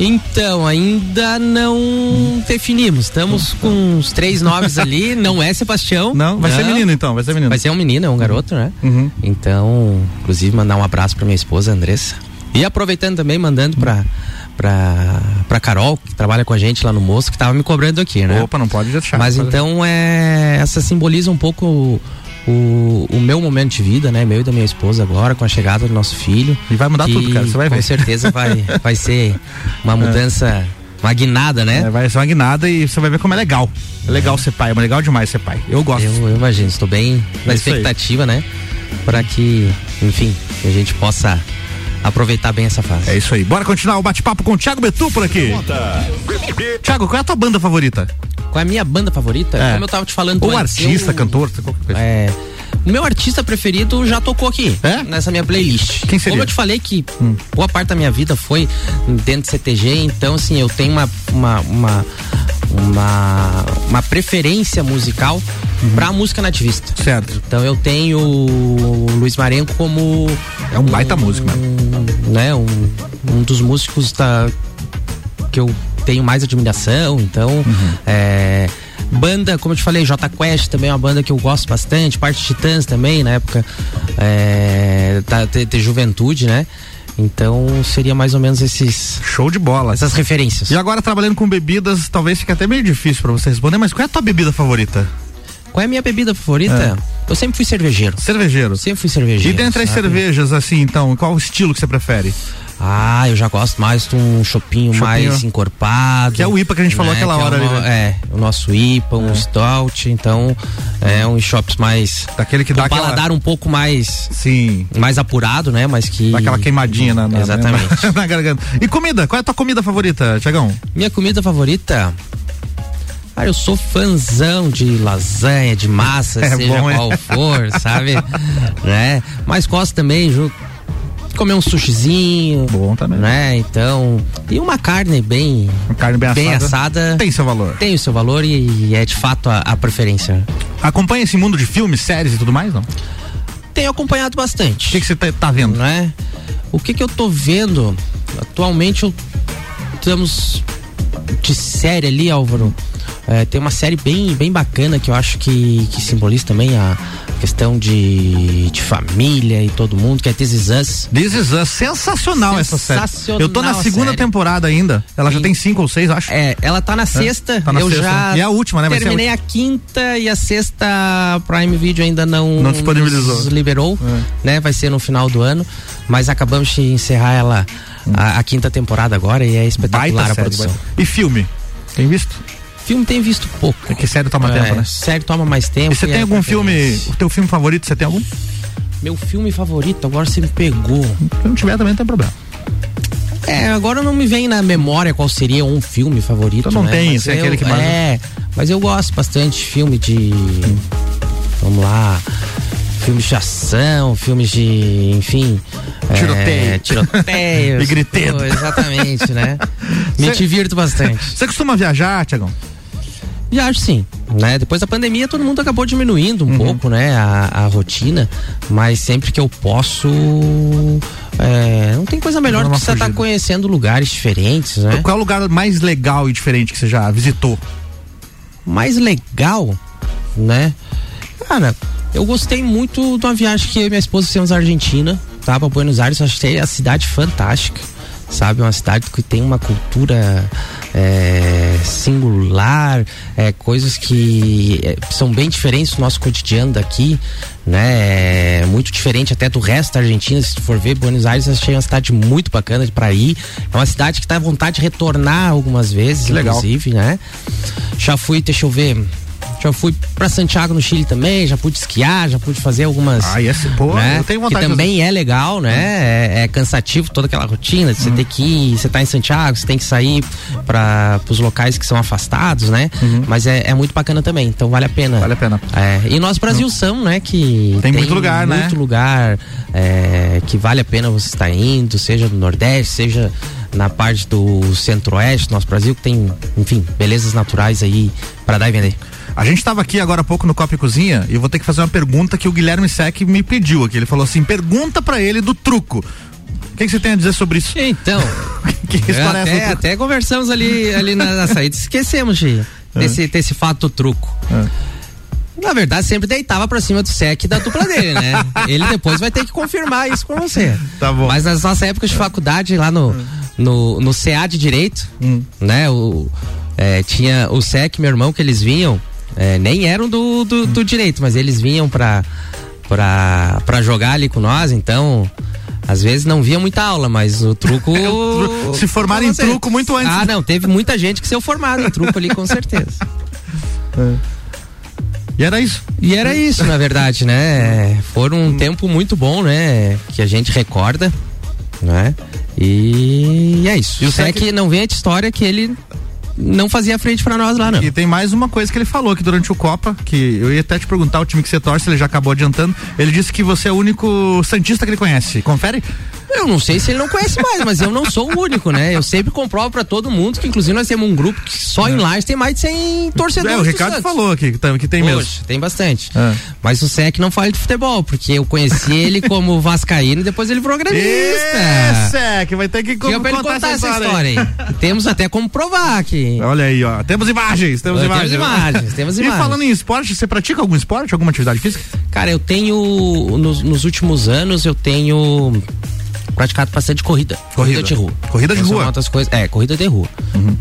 Então, ainda não definimos. Estamos com uns três nomes ali. Não é Sebastião. Não, vai ser menino então, vai ser menino. Vai ser um menino, é um garoto, né? Uhum. Então, inclusive, mandar um abraço pra minha esposa, Andressa. E aproveitando também, mandando pra, pra, pra Carol, que trabalha com a gente lá no Moço, que tava me cobrando aqui, né? Opa, não pode deixar. Mas Pode- então, é, essa simboliza um pouco o, o, meu momento de vida, né? Meu e da minha esposa agora, com a chegada do nosso filho. E vai mudar tudo, cara, você vai ver. Com certeza vai, vai ser uma mudança, uma guinada, né? É, vai ser uma guinada e você vai ver como é legal. É legal ser pai, é legal demais ser pai. Eu gosto. Eu, eu imagino, estou bem na É aí. expectativa, né? Para que, enfim, a gente possa aproveitar bem essa fase. É isso aí. Bora continuar o bate-papo com o Thiago Betu por aqui. Thiago, qual é a tua banda favorita? Qual é a minha banda favorita? É. Como eu tava te falando Ou antes, artista, eu- cantor, qualquer coisa. É. O meu artista preferido já tocou aqui, nessa minha playlist. Quem seria? Como eu te falei que boa parte da minha vida foi dentro de CTG, então assim, eu tenho uma uma uma, uma, uma preferência musical pra música nativista. Certo. Então eu tenho o Luiz Marenco como É um baita músico, mano. né, um, um dos músicos da, que eu tenho mais admiração, então Uhum. é, banda, como eu te falei, J Quest também é uma banda que eu gosto bastante, parte de Titãs também, na época é, da, de, de juventude, né? Então seria mais ou menos esses Show de bola. essas referências. E agora trabalhando com bebidas, talvez fique até meio difícil pra você responder, mas qual é a tua bebida favorita? Qual é a minha bebida favorita? Eu sempre fui cervejeiro. Cervejeiro. Sempre fui cervejeiro. E dentre as sabe? cervejas, assim, então, qual o estilo que você prefere? Ah, eu já gosto mais de um chopinho, Chopinho. mais encorpado. Que é o IPA que a gente falou aquela que é hora no- ali, né? É, o nosso IPA, um stout, então é uns shops mais Daquele que dá aquela- paladar um pouco mais Sim. mais apurado, né? Mas que Dá aquela queimadinha na, na, Exatamente. na, na garganta. E comida? Qual é a tua comida favorita, Tiagão? Minha comida favorita. Cara, eu sou fãzão de lasanha, de massa, É seja bom, qual for, sabe? né? Mas gosto também, junto comer um sushizinho. Bom também. Né? Então, e uma carne bem Uma carne bem, bem assada. assada Tem seu valor. tem o seu valor e, e é de fato a, a preferência. Acompanha esse mundo de filmes, séries e tudo mais, não? O Tenho acompanhado bastante. que, que você tá, tá vendo? né? O que que eu tô vendo? Atualmente eu estamos de série ali, Álvaro. É, tem uma série bem, bem bacana que eu acho que, que simboliza também a questão de, de família e todo mundo, que é This Is Us. This Is Us, sensacional, essa série. Sensacional Eu tô na segunda série. temporada ainda. Ela já tem cinco ou seis, acho. É, ela tá na sexta, tá na eu sexta. já E é a última, né? Vai ser a terminei a, quinta e a sexta Prime Video ainda não, Não disponibilizou. nos liberou, É. né? Vai ser no final do ano, mas acabamos de encerrar ela a, a quinta temporada agora e é espetacular a produção. baita. E filme? Tem visto? Filme tem visto pouco. É que série toma É, tempo, né? Série toma mais tempo. E você tem é algum filme, o teu filme favorito, você tem algum? Meu filme favorito, agora você me pegou. Se não tiver, também não tem problema. É, agora não me vem na memória qual seria um filme favorito. Então não né? tem, esse é aquele que mais- É, mas eu gosto bastante de filme de. Vamos lá. Filmes de ação, filmes de. Enfim. é, Tiroteio. E griteiro. Pô, Exatamente, né? Me Cê- divirto bastante. Você costuma viajar, Tiagão? Viajo sim, né? Depois da pandemia todo mundo acabou diminuindo um Uhum. pouco, né? A, a rotina, mas sempre que eu posso, é, não tem coisa melhor do que você estar fugida. conhecendo lugares diferentes, né? Qual é o lugar mais legal e diferente que você já visitou? Mais legal, né? Cara, eu gostei muito de uma viagem que e minha esposa fizemos à Argentina, tá? Pra Buenos Aires, achei a cidade fantástica. Sabe? Uma cidade que tem uma cultura é, singular, é, coisas que é, são bem diferentes do nosso cotidiano daqui, né? É muito diferente até do resto da Argentina. Se tu for ver, Buenos Aires achei uma cidade muito bacana para ir. É uma cidade que tá à vontade de retornar algumas vezes, Que legal. inclusive, né? Já fui, deixa eu ver. Já fui pra Santiago no Chile também, já pude esquiar, já pude fazer algumas. Ah, esse, pô, né? eu tenho vontade Que de também é legal, né? É, é cansativo toda aquela rotina de você ter que ir, você tá em Santiago, você tem que sair para os locais que são afastados, né? Mas é, é muito bacana também, então vale a pena. Vale a pena. É, e nós Brasil são, né? Que Tem muito lugar, né? muito lugar é, que vale a pena você estar indo, seja no Nordeste, seja na parte do Centro-Oeste, nosso Brasil, que tem, enfim, belezas naturais aí para dar e vender. A gente estava aqui agora há pouco no Copa e Cozinha e vou ter que fazer uma pergunta que o Guilherme Sec me pediu aqui. Ele falou assim: pergunta pra ele do truco. O que, que você tem a dizer sobre isso? Então. que é até, até conversamos ali, ali na, na saída. Esquecemos de, desse, desse fato truco. Na verdade, sempre deitava pra cima do sec da dupla dele, né? Ele depois vai ter que confirmar isso com você. Tá bom. Mas nas nossas épocas de faculdade, lá no, no, no CA de Direito, né? O, é, tinha o SEC, meu irmão, que eles vinham, é, nem eram do, do, do direito, mas eles vinham pra, pra, pra jogar ali com nós, então. Às vezes não via muita aula, mas o truco. Se formaram em truco muito antes. Ah, não, teve muita gente que se formado em truco ali, com certeza. E era isso. E era isso, na verdade, né? Foram um tempo muito bom, né? Que a gente recorda, né? E é isso. E o o Sec- Sec não vem a história que ele não fazia frente pra nós lá, não. E tem mais uma coisa que ele falou que durante o Copa, que eu ia até te perguntar o time que você torce, ele já acabou adiantando. Ele disse que você é o único Santista que ele conhece. Confere? Eu não sei se ele não conhece mais, mas eu não sou o único, né? Eu sempre comprovo pra todo mundo que, inclusive, nós temos um grupo que só em Lages tem mais de 100 torcedores. É, o do Ricardo falou aqui que tem, que tem mesmo. Poxa, tem bastante. É. Mas o SEC não fala de futebol, porque eu conheci ele como Vascaíno e depois ele programista. Esse, que vai ter que Diga pra ele contar, contar essa aí. história aí. E temos até como provar que. Olha aí, ó. Temos imagens, temos Temos imagens. imagens, temos E imagens. falando em esporte, você pratica algum esporte, alguma atividade física? Cara, eu tenho. Nos, nos últimos anos eu tenho praticado bastante corrida. Corrida, de rua. Corrida de rua? Uhum. das coisas. É, corrida de rua.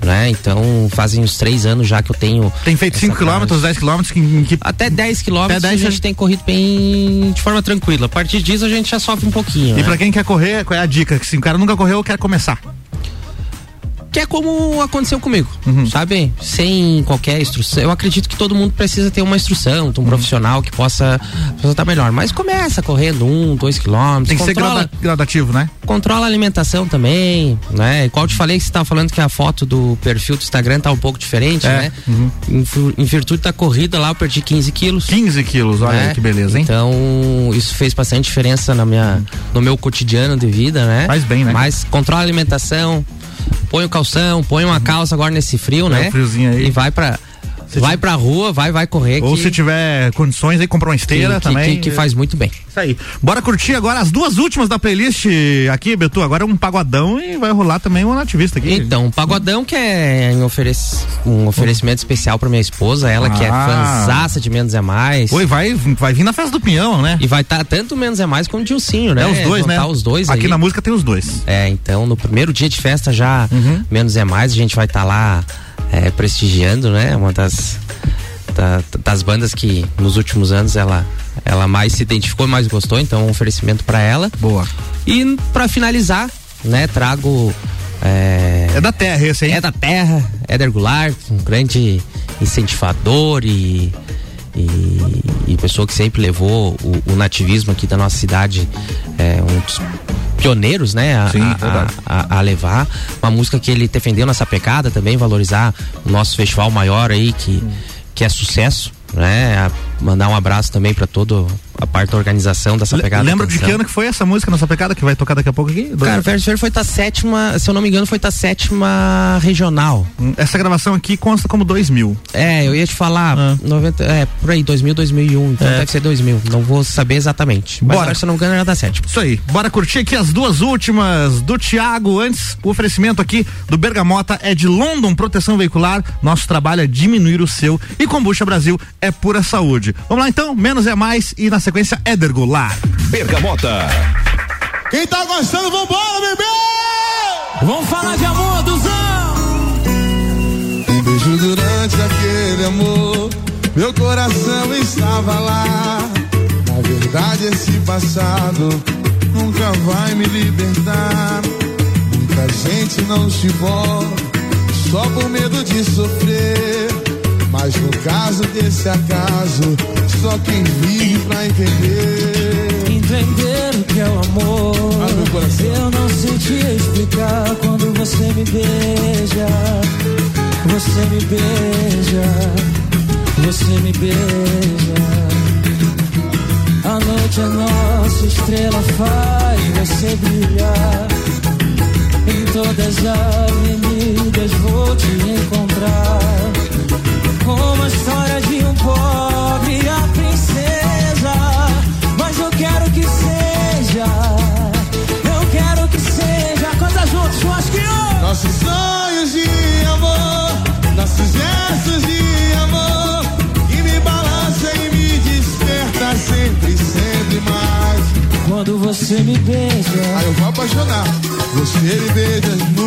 Né? Então fazem uns três anos já que eu tenho. Tem feito essa 5 km, 10 km, que, que Até 10 quilômetros Até 10 a gente tem corrido bem de forma tranquila. A partir disso a gente já sofre um pouquinho. E né? pra quem quer correr, qual é a dica? Que se o cara nunca correu, quer começar. Que é como aconteceu comigo, Uhum. sabe? Sem qualquer instrução. Eu acredito que todo mundo precisa ter uma instrução, Uhum. um profissional que possa estar melhor. Mas começa correndo um, dois quilômetros. Tem que ser controla, grada- gradativo, né? controla a alimentação também, né? Igual te falei que você tava falando que a foto do perfil do Instagram tá um pouco diferente, É, né? Em, fu- em virtude da corrida lá, eu perdi 15 quilos. 15 quilos, olha aí que beleza, hein? Então, isso fez bastante diferença na minha, no meu cotidiano de vida, né? Faz bem, né? Mas controla a alimentação, põe o calção, põe uma calça agora nesse frio, É, né? o friozinho aí. E vai pra. Vai pra rua, vai, vai correr. Ou que, se tiver condições aí, comprar uma esteira que, também. Que, que faz muito bem. Isso aí. Bora curtir agora as duas últimas da playlist aqui, Betu. Agora um pagodão e vai rolar também um nativista aqui. Então, um pagodão que é um oferecimento especial pra minha esposa, ela que é Ah. fanzaça de Menos é Mais. Oi, vai, vai vir na festa do Pinhão, né? E vai estar tanto Menos é Mais como Dilcinho, né? É os dois, Vão né? tá os dois Aqui aí. na música tem os dois. É, então no primeiro dia de festa já, Uhum. menos é mais, a gente vai estar lá é, prestigiando, né? Uma das, da- das bandas que nos últimos anos ela, ela mais se identificou e mais gostou, então um oferecimento para ela. Boa. E para finalizar, né, trago. É, É da terra esse aí. é da terra, Éder Goulart, um grande incentivador e, e, e pessoa que sempre levou o, o nativismo aqui da nossa cidade, é, um dos pioneiros, né, a, Sim, a- a- a levar. Uma música que ele defendeu nessa pecada também, valorizar o nosso festival maior aí, que, que é sucesso. Né, mandar um abraço também para toda a parte da organização dessa pegada. Lembra de que ano que foi essa música, nossa pecada, que vai tocar daqui a pouco aqui? Cara, o Verso Verde foi da sétima, se eu não me engano, foi da sétima regional. Hum, Essa gravação aqui consta como 2000. É, eu ia te falar, 90, é, por aí, 2000, 2001, então É. deve ser 2000, não vou saber exatamente. Mas Bora. agora, se eu não me engano, era da sétima. Isso aí. Bora curtir aqui as duas últimas do Thiago. Antes, o oferecimento aqui do Bergamota é de London Proteção Veicular. Nosso trabalho é diminuir o seu. E Combucha Brasil é pura saúde. Vamos lá então, menos é mais e na sequência Éder Goulart. Bergamota. Quem tá gostando, vambora, bebê! Vamos falar de amor, Duzão! Um beijo durante aquele amor, meu coração estava lá. Na verdade, esse passado nunca vai me libertar. Muita gente não se volta só por medo de sofrer. Mas no caso desse acaso, só quem vive pra entender. Entender o que é o amor. Eu não sei te explicar quando você me beija. Você me beija. Você me beija. A noite é nossa, estrela faz você brilhar em todas as avenidas apaixonar. Você me beija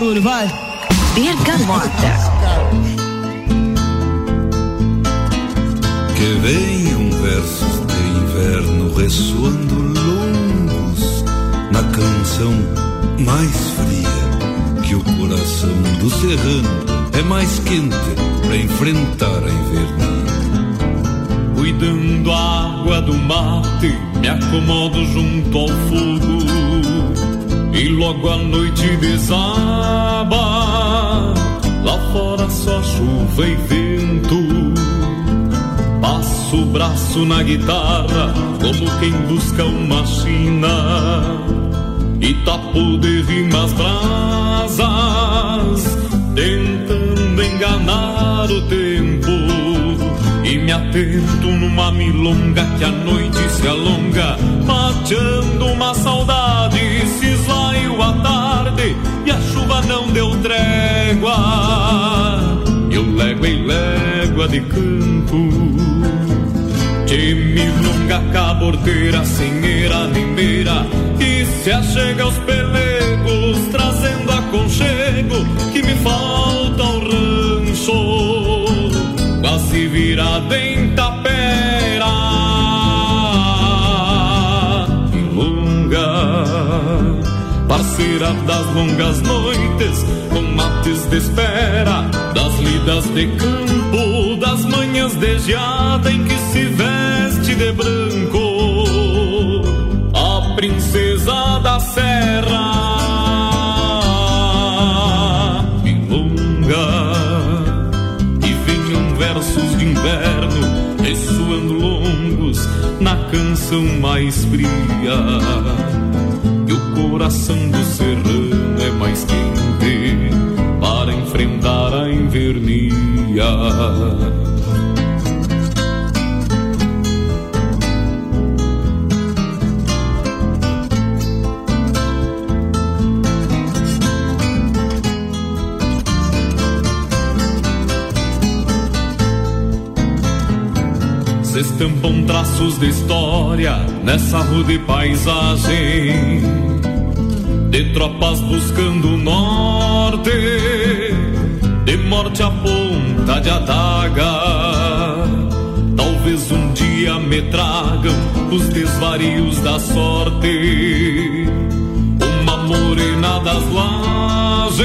barulho, vai. Bergamota. Que venham versos de inverno ressoando longos na canção mais fria que o coração do serrano é mais quente para enfrentar a invernia. Cuidando a água do mate, me acomodo junto ao fogo e logo a noite desaba. Lá fora só chuva e vento. Passo o braço na guitarra, como quem busca uma china. E tapo de rimas brasas, tentando enganar o tempo. E me atento numa milonga que a noite se alonga, mateando uma saudade. E a chuva não deu trégua. Eu légua e légua de canto. De milonga cabordeira, sem eira nem e se achega aos pelegos, trazendo aconchego que me falta ao rancho quase virada em parceira das longas noites Com mates de espera Das lidas de campo Das manhãs de geada Em que se veste de branco A princesa da serra Ilunga e venham versos de inverno ressoando longos na canção mais fria. Coração do serrano é mais quente para enfrentar a invernia. Estampam traços de história nessa rude paisagem de tropas buscando o norte, de morte a ponta de adaga. Talvez um dia me tragam os desvarios da sorte, uma morena das lajes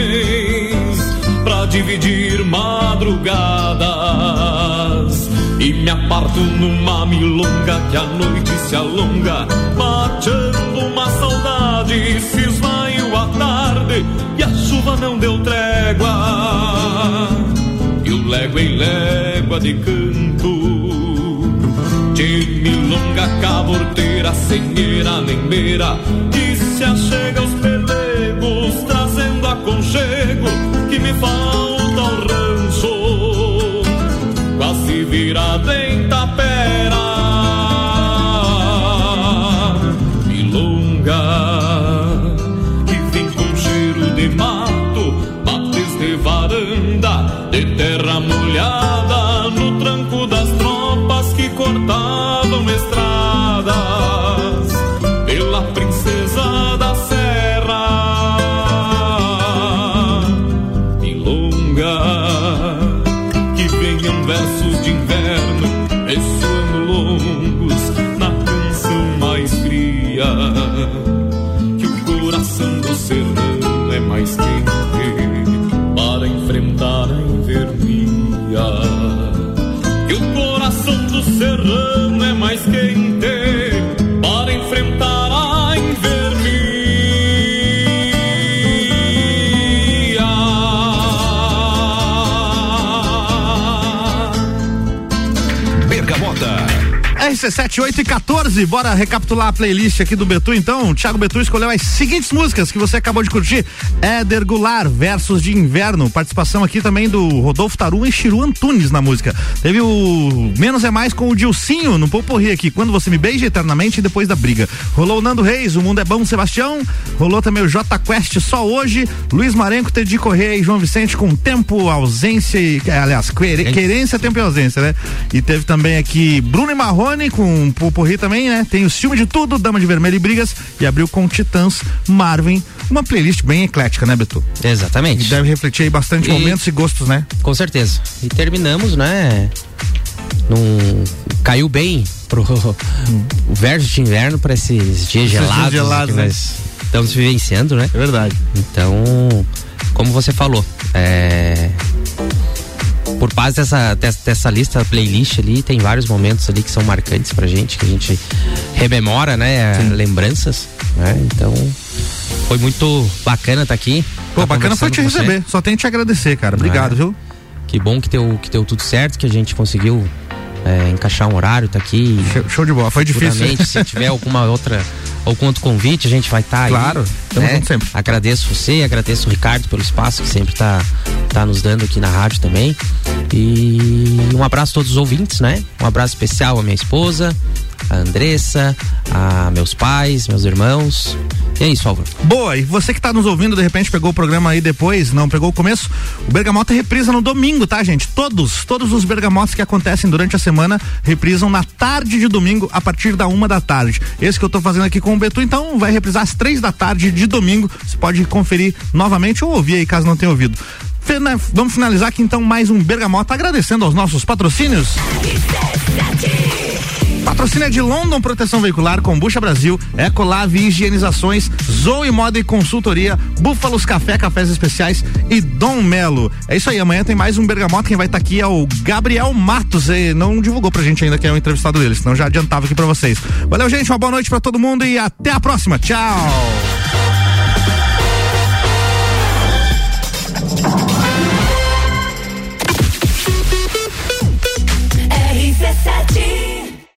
pra dividir madrugadas. E me aparto numa milonga que a noite se alonga, mateando chuva não deu trégua. E o légua em légua de canto, de milonga caborteira, senheira, lembeira, que se achega aos pelegos, trazendo aconchego que me falta ao rancho quase virada RC7, 8 e 14, bora recapitular a playlist aqui do Betu então. O Thiago Betu escolheu as seguintes músicas que você acabou de curtir: Éder Goulart, Versos de Inverno. Participação aqui também do Rodolfo Tarum e Chiru Antunes na música. Teve o Menos é Mais com o Dilcinho no Poporri aqui, Quando Você Me Beija Eternamente e Depois da Briga. Rolou o Nando Reis, O Mundo é Bom, Sebastião. Rolou também o J Quest só hoje. Luiz Marenco, Tedi Correia e João Vicente com Tempo, Ausência e, aliás, quer- Querência, Tempo e Ausência, né? E teve também aqui Bruno e Marrone Com Pupurri também, né? Tem o Ciúme de Tudo, Dama de Vermelho e Brigas e abriu com Titãs, Marvin. Uma playlist bem eclética, né, Beto? Exatamente. E deve refletir aí bastante E- momentos e gostos, né? Com certeza. E terminamos, né? Num, caiu bem pro o verso de inverno para esses dias dias gelados, gelados, que né? nós estamos vivenciando, né? É verdade. Então, como você falou, é, por base dessa, dessa, lista playlist ali, tem vários momentos ali que são marcantes pra gente, que a gente rememora, né? Lembranças, né? Então, foi muito bacana estar aqui. Pô, tá bacana foi te receber. Só tenho que te agradecer, cara. Obrigado, É. viu? Que bom que deu, que deu tudo certo, que a gente conseguiu é, encaixar um horário, tá aqui. Show, de bola, foi difícil. Se tiver alguma outra, algum outro convite, a gente vai estar aí. Claro, tamo né? junto sempre. Agradeço você, agradeço o Ricardo pelo espaço que sempre tá, tá nos dando aqui na rádio também. E um abraço a todos os ouvintes, né? Um abraço especial à minha esposa, a Andressa, a meus pais, meus irmãos. E é isso, Álvaro. Boa, e você que tá nos ouvindo, de repente pegou o programa aí depois, não pegou o começo, o Bergamota reprisa no domingo, tá, gente? Todos, todos os bergamotas que acontecem durante a semana reprisam na tarde de domingo, a partir da uma da tarde. Esse que eu tô fazendo aqui com o Betu, então vai reprisar às três da tarde de domingo. Você pode conferir novamente ou ouvir aí, caso não tenha ouvido. Vamos finalizar aqui então mais um Bergamota, agradecendo aos nossos patrocínios. Patrocínio é de London Proteção Veicular, Combucha Brasil, Ecolave Higienizações, Zoe Moda e Consultoria, Búfalos Café, Cafés Especiais e Dom Melo. É isso aí, amanhã tem mais um Bergamota, quem vai estar aqui é o Gabriel Matos, e não divulgou pra gente ainda quem é o entrevistado dele, senão já adiantava aqui pra vocês. Valeu, gente, uma boa noite pra todo mundo e até a próxima, tchau! RC7